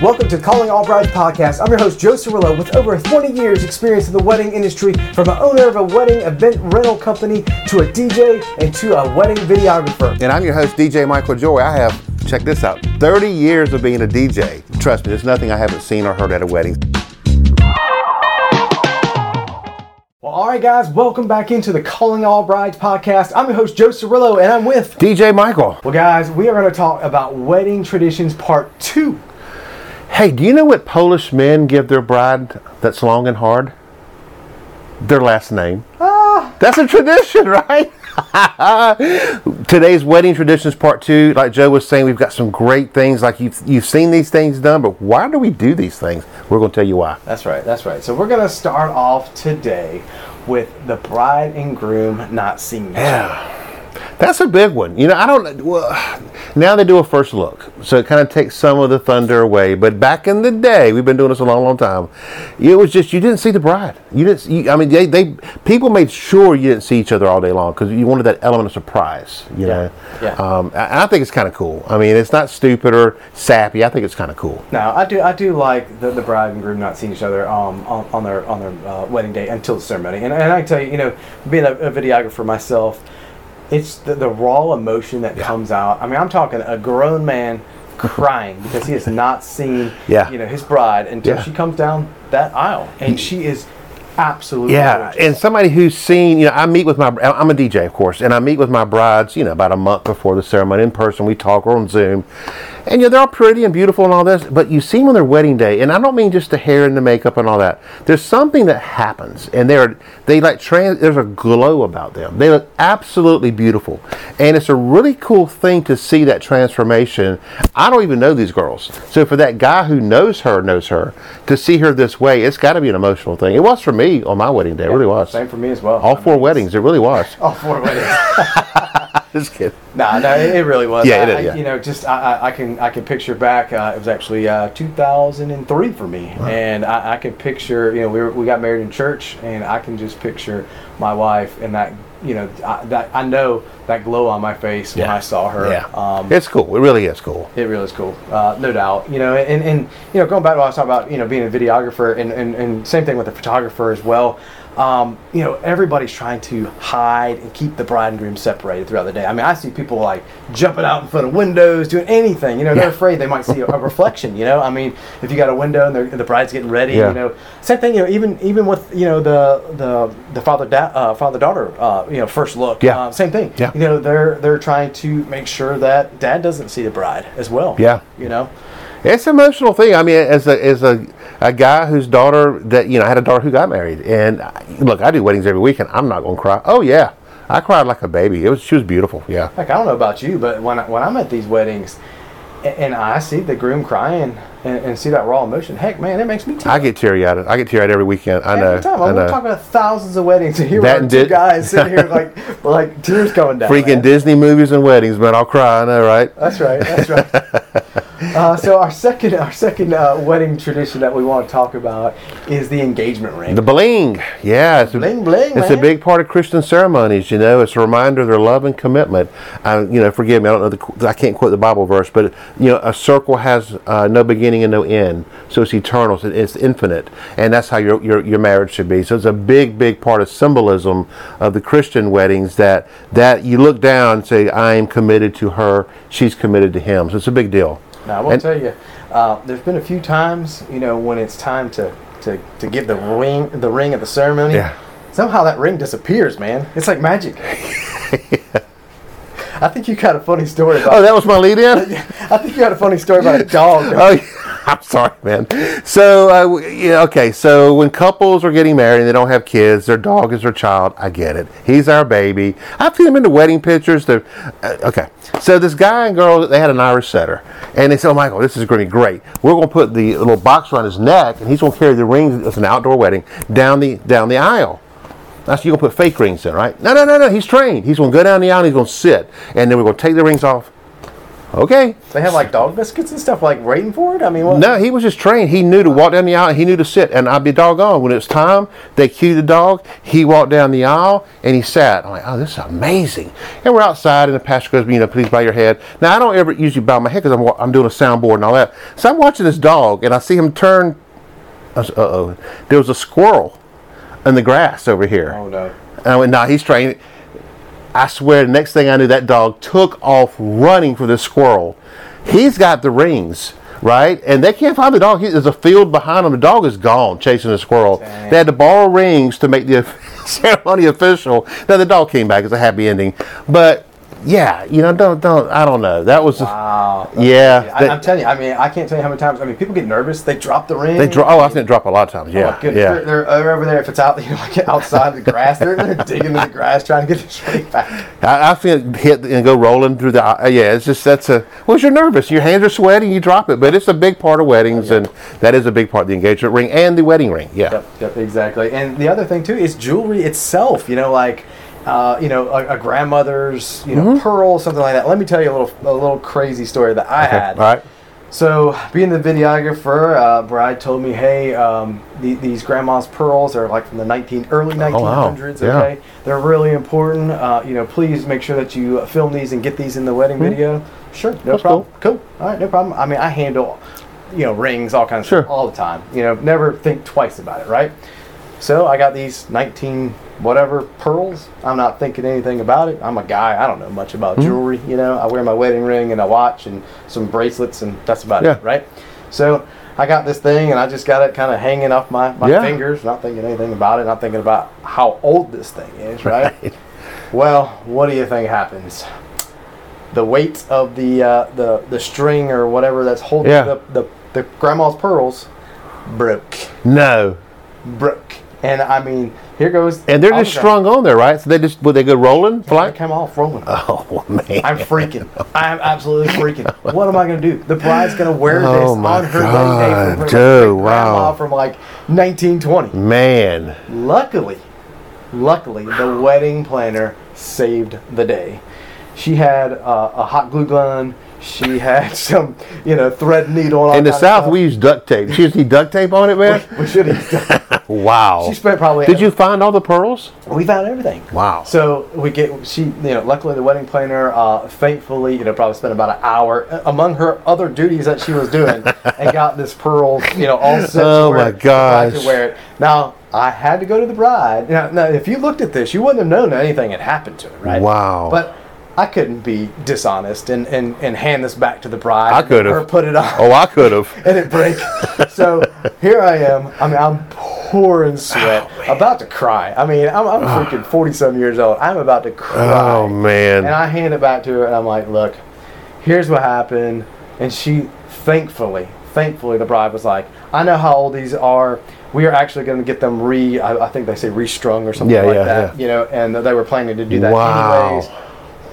Welcome to Calling All Brides podcast. I'm your host, Joe Cirillo, with over 20 years experience in the wedding industry, from an owner of a wedding event rental company to a DJ and to a wedding videographer. And I'm your host, DJ Michael Joye. I have, check this out, 30 years of being a DJ. Trust me, there's nothing I haven't seen or heard at a wedding. Well, all right, guys, welcome back into the Calling All Brides podcast. I'm your host, Joe Cirillo, and I'm with. DJ Michael. Well, guys, we are going to talk about wedding traditions part two. Hey, do you know what Polish men give their bride that's long and hard? Their last name. Ah, That's a tradition, right? Today's wedding traditions part two, like Joe was saying, we've got some great things. Like you've you've seen these things done, but why do we do these things? We're going to tell you why. that's right, that's right. So, we're going to start off today with the bride and groom not seeing each other. Yeah. That's a big one. You know, I don't. Well, now they do a first look, so it kind of takes some of the thunder away. But back in the day, we've been doing this a long, long time. It was just you didn't see the bride. You didn't. You, I mean, they, they people made sure you didn't see each other all day long because you wanted that element of surprise. You know. Yeah. Um, and I think it's kind of cool. I mean, it's not stupid or sappy. I think it's kind of cool. Now, I do I do like the, the bride and groom not seeing each other um, on, on their on their uh, wedding day until the ceremony. And, and I can tell you, you know, being a, a videographer myself, it's the, the raw emotion that comes out. I mean, I'm talking a grown man crying because he has not seen Yeah. you know his bride until Yeah. she comes down that aisle, and mm. she is absolutely Yeah, gorgeous. and somebody who's seen, you know, I meet with my, I'm a DJ, of course, and I meet with my brides, you know, about a month before the ceremony in person. We talk or on Zoom, and you know, they're all pretty and beautiful and all this, but you see them on their wedding day, and I don't mean just the hair and the makeup and all that. There's something that happens, and they're they like trans. There's a glow about them. They look absolutely beautiful, and it's a really cool thing to see that transformation. I don't even know these girls, so for that guy who knows her knows her to see her this way, it's got to be an emotional thing. It was for me on my wedding day. It really was. same for me as well. All four weddings, it really was. all four weddings. Just kidding. No, no, it, it really was. Yeah, it I, is, I- yeah. You know, just I, I, I can I can picture back. Uh, it was actually uh, 2003 for me, and I, I can picture. You know, we were, we got married in church, and I can just picture my wife and that. You know, I, that I know that glow on my face when I saw her. Yeah. Um, it's cool. It really is cool. it really is cool, uh, no doubt. You know, and, and you know, going back to what I was talking about, you know, being a videographer, and, and, and same thing with a photographer as well. Um, you know, everybody's trying to hide and keep the bride and groom separated throughout the day. I mean, I see people like jumping out in front of windows, doing anything. You know, they're Yeah. afraid they might see a, a reflection. You know, I mean, if you got a window and, and the bride's getting ready, Yeah. you know, same thing. You know, even even with you know the the the father da- uh, father daughter, uh, you know, first look. Yeah. Uh, same thing. Yeah. You know, they're they're trying to make sure that dad doesn't see the bride as well. Yeah. You know. It's an emotional thing. I mean, as a as a, a guy whose daughter that you know I had a daughter who got married, and I- look, I do weddings every weekend. I'm not going to cry. Oh yeah, I cried like a baby. It was she was beautiful. Yeah. Like I don't know about you, but when I, when I'm at these weddings, and, and I see the groom crying and, and see that raw emotion, heck, man, it makes me tear. I get teary eyed. I get teary eyed every weekend. I know. Every time. I I'm know. talking about thousands of weddings, and here That are two guys sitting here like like tears coming down. Freaking man. Disney movies and weddings, man. I'll cry. I know, right? That's right. That's right. uh, so our second our second uh, wedding tradition that we want to talk about is the engagement ring. The bling, yeah, it's a, Bling, bling, It's man. a big part of Christian ceremonies. You know, it's a reminder of their love and commitment. Uh, you know, forgive me, I don't know the, I can't quote the Bible verse, but you know, a circle has uh, no beginning and no end, so it's eternal, so it's infinite, and that's how your, your your marriage should be. So it's a big, big part of symbolism of the Christian weddings that that you look down and say, I am committed to her, she's committed to him. So it's a big deal. Now I will And- tell you, uh, there's been a few times, you know, when it's time to, to, to give the ring the ring at the ceremony. Yeah. Somehow that ring disappears, man. It's like magic. I think you got a funny story about. Oh, that was my lead in. I think you got a funny story about a dog. Oh, yeah. I'm sorry, man. So, uh, yeah, okay. So when couples are getting married and they don't have kids, their dog is their child. I get it. He's our baby. I've seen them in the wedding pictures. Uh, okay. So this guy and girl, they had an Irish setter, and they said, "Oh, Michael, this is going to be great. We're going to put the little box around his neck, and he's going to carry the ring. It's an outdoor wedding down the down the aisle." That's you're gonna put fake rings in, right? No, no, no, no. He's trained. He's gonna go down the aisle. and He's gonna sit, and then we're gonna take the rings off, okay. They have like dog biscuits and stuff like waiting for it. I mean, what? No, he was just trained. He knew to walk down the aisle. He knew to sit, and I'd be doggone. When it was time, they cued the dog. He walked down the aisle and he sat. I'm like, oh, this is amazing. And we're outside, and the pastor goes, you know, please bow your head. Now I don't ever usually bow my head because I'm I'm doing a soundboard and all that. So I'm watching this dog, and I see him turn. Uh oh, there was a squirrel in the grass over here. Oh no. And I went, nah, he's trained. I swear, the next thing I knew, that dog took off running for the squirrel. He's got the rings, right? And they can't find the dog. He- There's a field behind him. The dog is gone chasing the squirrel. Dang. They had to borrow rings to make the ceremony official. Now, the dog came back. It's a happy ending. But, yeah, you know, don't, don't, I don't know. That was, Wow. yeah. I, I'm telling you. I mean, I can't tell you how many times. I mean, people get nervous. They drop the ring. they dro- oh, I've seen it drop a lot of times. Oh, Yeah. goodness. yeah. They're, they're, over there. If it's out, you know, like outside the grass, they're, they're digging in the grass trying to get this ring back. I, I feel it hit and go rolling through the. Uh, yeah, it's just that's a. Well, you're nervous. Your hands are sweaty. You drop it, but it's a big part of weddings, and that is a big part of the engagement ring and the wedding ring. Yeah. Yep, yep, exactly. And the other thing too is jewelry itself. You know, like uh, you know, a, a grandmother's you know Mm-hmm. pearl, something like that. Let me tell you a little a little crazy story that I Okay, had. All right. So, being the videographer, uh, Bride told me, "Hey, um, the, these grandma's pearls are like from the 19 early 1900s. Oh, wow. Yeah. Okay, they're really important. Uh, you know, please make sure that you film these and get these in the wedding video. Sure, no. That's problem. Cool. All right, no problem. I mean, I handle, you know, rings, all kinds of Sure. stuff all the time. You know, never think twice about it, right? So I got these 19 whatever pearls. I'm not thinking anything about it. I'm a guy. I don't know much about jewelry. You know, I wear my wedding ring and a watch and some bracelets, and that's about Yeah. it, right? So I got this thing, and I just got it kind of hanging off my, my Yeah. fingers, not thinking anything about it, not thinking about how old this thing is, right? Well, what do you think happens? The weight of the uh, the the string or whatever that's holding Yeah. the, the the grandma's pearls broke, No. broke, and I mean, here goes. And they're just the strung on there, right? So they just would they go rolling, They fly? come off rolling. Oh man. I'm freaking. I'm absolutely freaking. What am I going to do? The bride's going to wear this Oh, my on her wedding day from her dude, wow. from like 1920. man. Luckily, luckily, the wedding planner saved the day. She had uh, a hot glue gun. She had some, you know, thread needle. In the South, we use duct tape. She used to duct tape on it, man. we should have. Wow. She spent probably. Did you find all the pearls? We found everything. Wow. So we get she you know luckily the wedding planner uh, thankfully you know probably spent about an hour uh, among her other duties that she was doing and got this pearl you know all set. Oh, my the bride could gosh. Wear it. Now I had to go to the bride. Now, now if you looked at this, you wouldn't have known anything had happened to it, right? Wow. But I couldn't be dishonest and, and, and hand this back to the bride. I could've. Or put it on Oh, I could have. and it break. so here I am. I mean, I'm pouring sweat, Oh, about to cry. I mean, I'm, I'm freaking ah. 47 years old. I'm about to cry. Oh man. And I hand it back to her, and I'm like, look, here's what happened. And she, thankfully, thankfully, the bride was like, I know how old these are. We are actually going to get them re, I, I think they say restrung or something Yeah, like yeah, that. yeah. You know, and they were planning to do that Wow. anyways.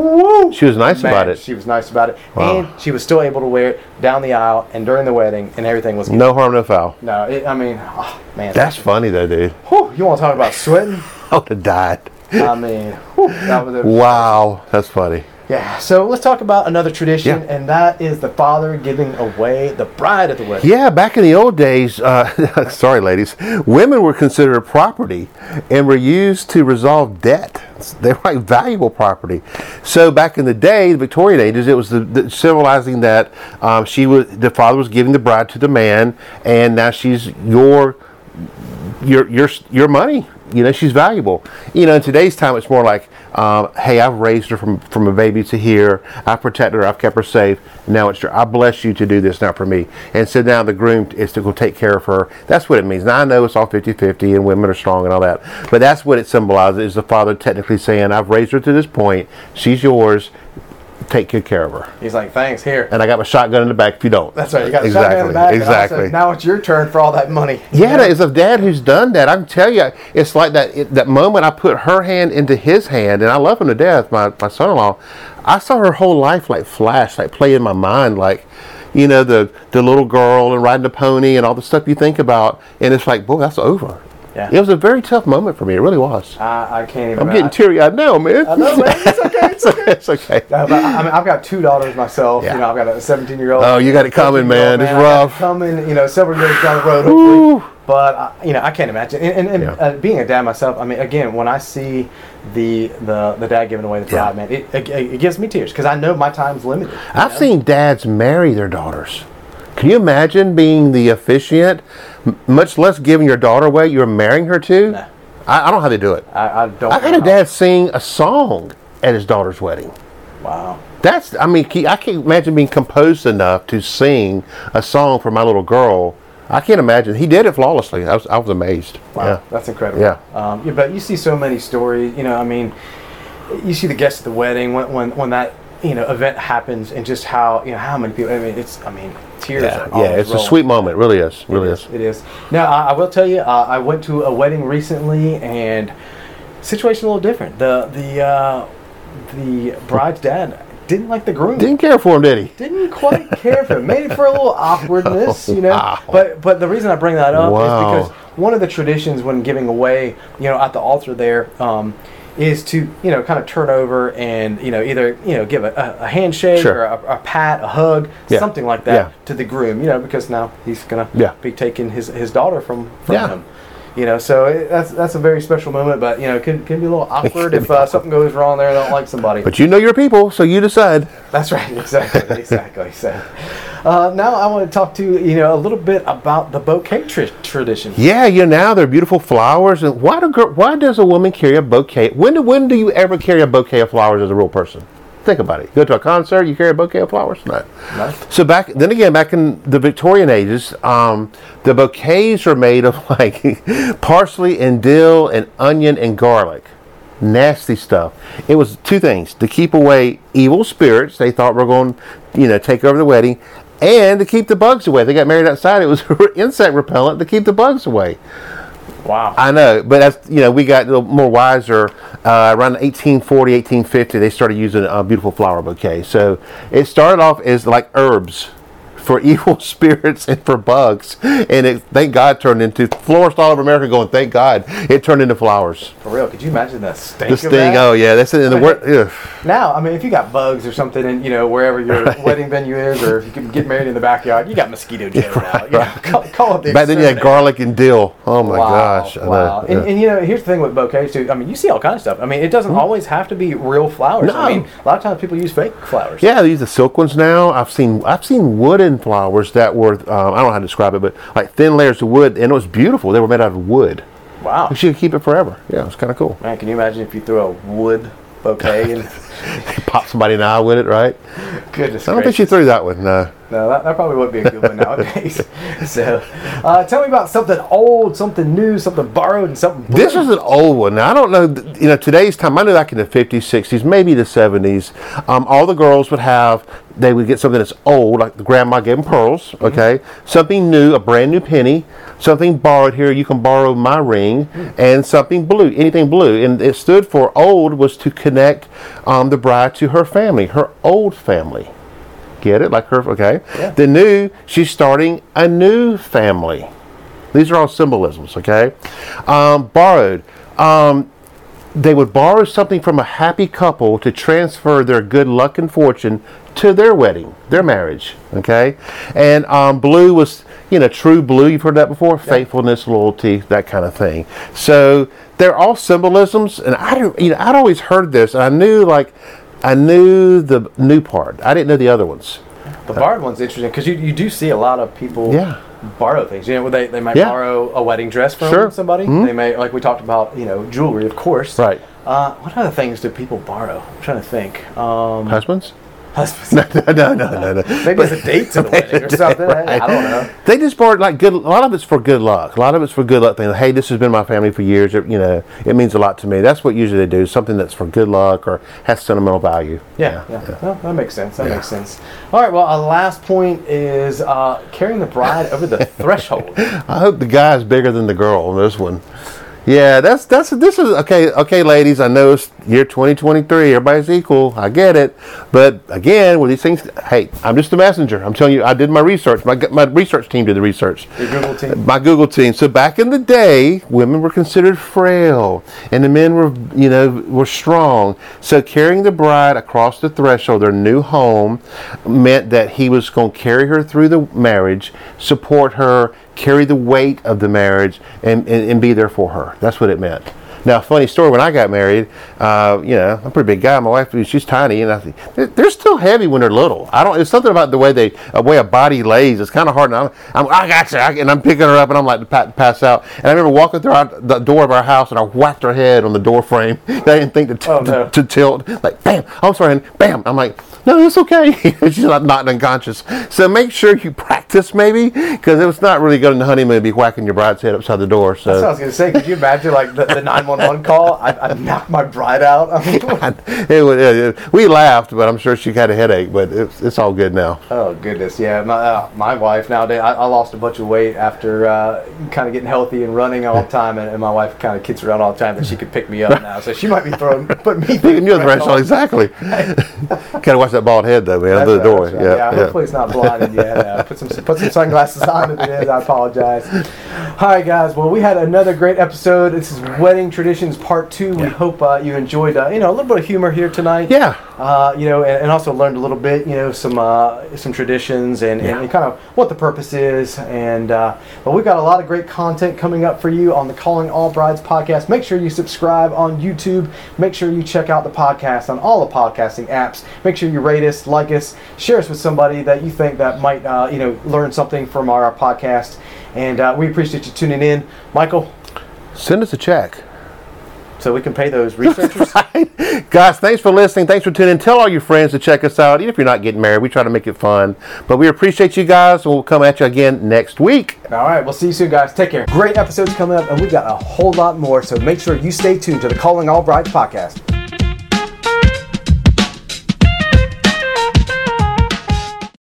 Woo! She was nice Man, about it. She was nice about it, Wow. and she was still able to wear it down the aisle and during the wedding, and everything was good. No harm, no foul. No, it, I mean, oh, man, That's funny though, dude. Whew, you want to talk about sweating? I would have died. I mean, whew, that was a, Wow, that's funny. Yeah. So let's talk about another tradition, Yeah. and that is the father giving away the bride at the wedding. Yeah, back in the old days, uh, sorry, ladies, women were considered property and were used to resolve debt. They were like valuable property. So back in the day, the Victorian ages, it was the, the symbolizing that um, she was the father was giving the bride to the man, and now she's your your your your money. You know, she's valuable. You know, in today's time, it's more like, um, hey, I've raised her from from a baby to here. I've protected her. I've kept her safe. Now it's your. I bless you to do this now for me. And so now the groom is to go take care of her. That's what it means. Now I know it's all 50-50 and women are strong and all that, but that's what it symbolizes. Is the father technically saying, I've raised her to this point. She's yours. Take good care of her. He's like, thanks, here. And I got my shotgun in the back if you don't. That's right. You got exactly. shotgun in the back. Exactly. also, now it's your turn for all that money. Yeah, as a dad who's done that, I can tell you, it's like that it, that moment I put her hand into his hand, and I love him to death, my, my son-in-law. I saw her whole life like flash, like play in my mind, like, you know, the the little girl and riding the pony and all the stuff you think about, and it's like, boy, that's over. Yeah. It was a very tough moment for me. It really was. I, I can't even. I'm getting teary eyed now, man. I know, man. It's okay. It's okay. it's okay. But I mean, I've got two daughters myself. Yeah. You know, I've got a 17 year old. Oh, you got it coming, man. It's rough. Coming, you know, several years down the road, hopefully. But uh, you know, I can't imagine. And, and, and Yeah. uh, being a dad myself, I mean, again, when I see the the the dad giving away the Yeah. man, it, it, it gives me tears because I know my time's limited. I've know? seen dads marry their daughters. Can you imagine being the officiant, much less giving your daughter away, you're marrying her to? I, I don't know how they do it. I, I don't. I had a dad sing a song at his daughter's wedding. Wow. That's, I mean, I can't imagine being composed enough to sing a song for my little girl. I can't imagine. He did it flawlessly. I was, I was amazed. Wow, Yeah. that's incredible. Yeah. Um, yeah, but you see so many stories. You know, I mean, you see the guests at the wedding when when, when that you know event happens, and just how you know how many people. I mean, it's I mean tears. Yeah, are yeah, it's a sweet moment. It really is. Really It is. is. It is. Now, I, I will tell you, uh, I went to a wedding recently, and situation a little different. The the uh, the bride's dad didn't like the groom. Didn't care for him, did he? didn't quite care for him. Made it for a little awkwardness, you know. Wow. But but the reason I bring that up Wow. is because one of the traditions when giving away, you know, at the altar there, um, is to you know kind of turn over and you know either you know give a, a, handshake Sure. or a, a pat, a hug, Yeah. something like that Yeah. to the groom, you know, because now he's gonna Yeah. be taking his his daughter from from him. You know, so it, that's that's a very special moment, but you know, it can, can be a little awkward if uh, something goes wrong there. and They don't like somebody. But you know your people, so you decide. That's right, exactly, exactly. So, uh, now I want to talk to you, you know, a little bit about the bouquet tr- tradition. Yeah, you know now they're beautiful flowers. And why do why does a woman carry a bouquet? When do when do you ever carry a bouquet of flowers as a real person? Think about it. You go to a concert, you carry a bouquet of flowers. No. No? So back then again, back in the Victorian ages, um, the bouquets are made of like parsley and dill and onion and garlic. Nasty stuff. It was two things: to keep away evil spirits they thought were going, you know, take over the wedding, and to keep the bugs away. They got married outside. It was insect repellent to keep the bugs away. Wow. I know, but as you know, we got more wiser. Uh, around 1840, 1850, they started using a beautiful flower bouquet. So it started off as like herbs for evil spirits and for bugs, and it thank God turned into florists all over America going, thank God it turned into flowers. For real, could you imagine the stink This of thing, that? oh yeah, that's it in the word. ugh. Now, I mean, if you got bugs or something, in you know wherever your wedding venue is, or if you can get married in the backyard, you got mosquito Joe now. You know, call, call it the Back then you had garlic and dill. Oh my wow, gosh! Wow. yeah. And, and you know, here's the thing with bouquets too. I mean, you see all kinds of stuff. I mean, it doesn't mm-hmm. always have to be real flowers. No. I mean, a lot of times people use fake flowers. Yeah, they use the silk ones now. I've seen I've seen wooden flowers that were um, I don't know how to describe it, but like thin layers of wood, and it was beautiful. They were made out of wood. Wow. You should keep it forever. Yeah, it's kind of cool. Man, can you imagine if you threw a wood bouquet and Pop somebody in the eye with it, right? goodness I don't think she threw that one. No. No, that, that probably wouldn't be a good one nowadays. so, uh, tell me about something old, something new, something borrowed, and something. Blue. This is an old one. Now, I don't know, you know, today's time, I know back in the 50s, 60s, maybe the 70s, um, all the girls would have, they would get something that's old, like the grandma gave them pearls, okay? Something new, a brand new penny, something borrowed here, you can borrow my ring, and something blue, anything blue. And it stood for old was to connect um, the bride to her family, her old family. Get it? Like her, okay? Yeah. The new, she's starting a new family. These are all symbolisms, okay? Um, borrowed. Um, they would borrow something from a happy couple to transfer their good luck and fortune to their wedding, their marriage, okay? And um, blue was, you know, true blue, you've heard that before? Faithfulness, loyalty, that kind of thing. So they're all symbolisms, and I, don't- you know, I'd always heard this, and I knew, like, I knew the new part. I didn't know the other ones. the borrowed one's interesting because you, you do see a lot of people Yeah. borrow things. You know, they, they might Yeah. borrow a wedding dress from Sure. somebody. Mhm. They may, like we talked about, you know, jewelry, of course. Right. Uh, what other things do people borrow? I'm trying to think. Um, Husbands? Husbands. no, no, no, no, no. Maybe it's a date to the wedding or something. I don't know. They just borrowed like good. A lot of it's for good luck. A lot of it's for good luck. Things. Hey, this has been my family for years. It, you know, it means a lot to me. That's what usually they do. Something that's for good luck or has sentimental value. Yeah, yeah. Well, that makes sense. That makes sense. All right. Well, our last point is uh, carrying the bride over the threshold. I hope the guy's bigger than the girl on this one. Yeah, that's that's this is okay. Okay, ladies, I know it's year 2023. Everybody's equal. I get it. But again, with these things, hey, I'm just a messenger. I'm telling you, I did my research. My, my research team did the research. Your Google team. My Google team. So back in the day, women were considered frail, and the men were, you know, were strong. So carrying the bride across the threshold, their new home, meant that he was going to carry her through the marriage, support her, carry the weight of the marriage, and, and, and be there for her. That's what it meant. Now, funny story. When I got married, uh, you know, I'm a pretty big guy. My wife, she's tiny, and I think they're, they're still heavy when they're little. I don't. It's something about the way they, the way a body lays. It's kind of hard. And I'm, I'm, I got you, I, and I'm picking her up, and I'm like to pass out. And I remember walking through our, the door of our house, and I whacked her head on the door frame. I didn't think to, t- Oh, no. to, to tilt. Like, bam! I'm sorry, and bam! I'm like, no, it's okay. she's not, not unconscious. So make sure you practice, maybe, because it was not really good on the honeymoon to be whacking your bride's head upside the door. So. That's what I was gonna say. Could you imagine like the, the 911 call? I, I knocked my bride out. I mean, it was, it, we laughed, but I'm sure she had a headache. But it's, it's all good now. oh goodness, yeah. My, uh, my wife nowadays, I, I lost a bunch of weight after uh, kind of getting healthy and running all the time, and, and my wife kind of kids around all the time that she could pick me up now. So she might be throwing putting me Picking you the threshold, exactly. Gotta watch that bald head though, man. Under the right, door. right. Yeah, yeah, yeah. hopefully it's not blinded yet. Uh, put some put some sunglasses on if it is. I apologize. All right, guys. Well, we had another great episode. This is wedding traditions part two. We hope uh, you enjoyed uh, you know a little bit of humor here tonight. Yeah. Uh, you know, and, and also learned a little bit, you know, some uh, some traditions and, Yeah. and kind of what the purpose is. And uh, but we've got a lot of great content coming up for you on the Calling All Brides podcast. Make sure you subscribe on YouTube. Make sure you check out the podcast on all the podcasting apps. Make sure you rate us, like us, share us with somebody that you think that might, uh, you know, learn something from our podcast. And uh, we appreciate you tuning in, Michael. Send us a check. So we can pay those researchers. Guys, thanks for listening. Thanks for tuning in. Tell all your friends to check us out. Even if you're not getting married, we try to make it fun. But we appreciate you guys, and we'll come at you again next week. All right, we'll see you soon, guys. Take care. Great episodes coming up, and we've got a whole lot more. So make sure you stay tuned to the Calling All Brides podcast.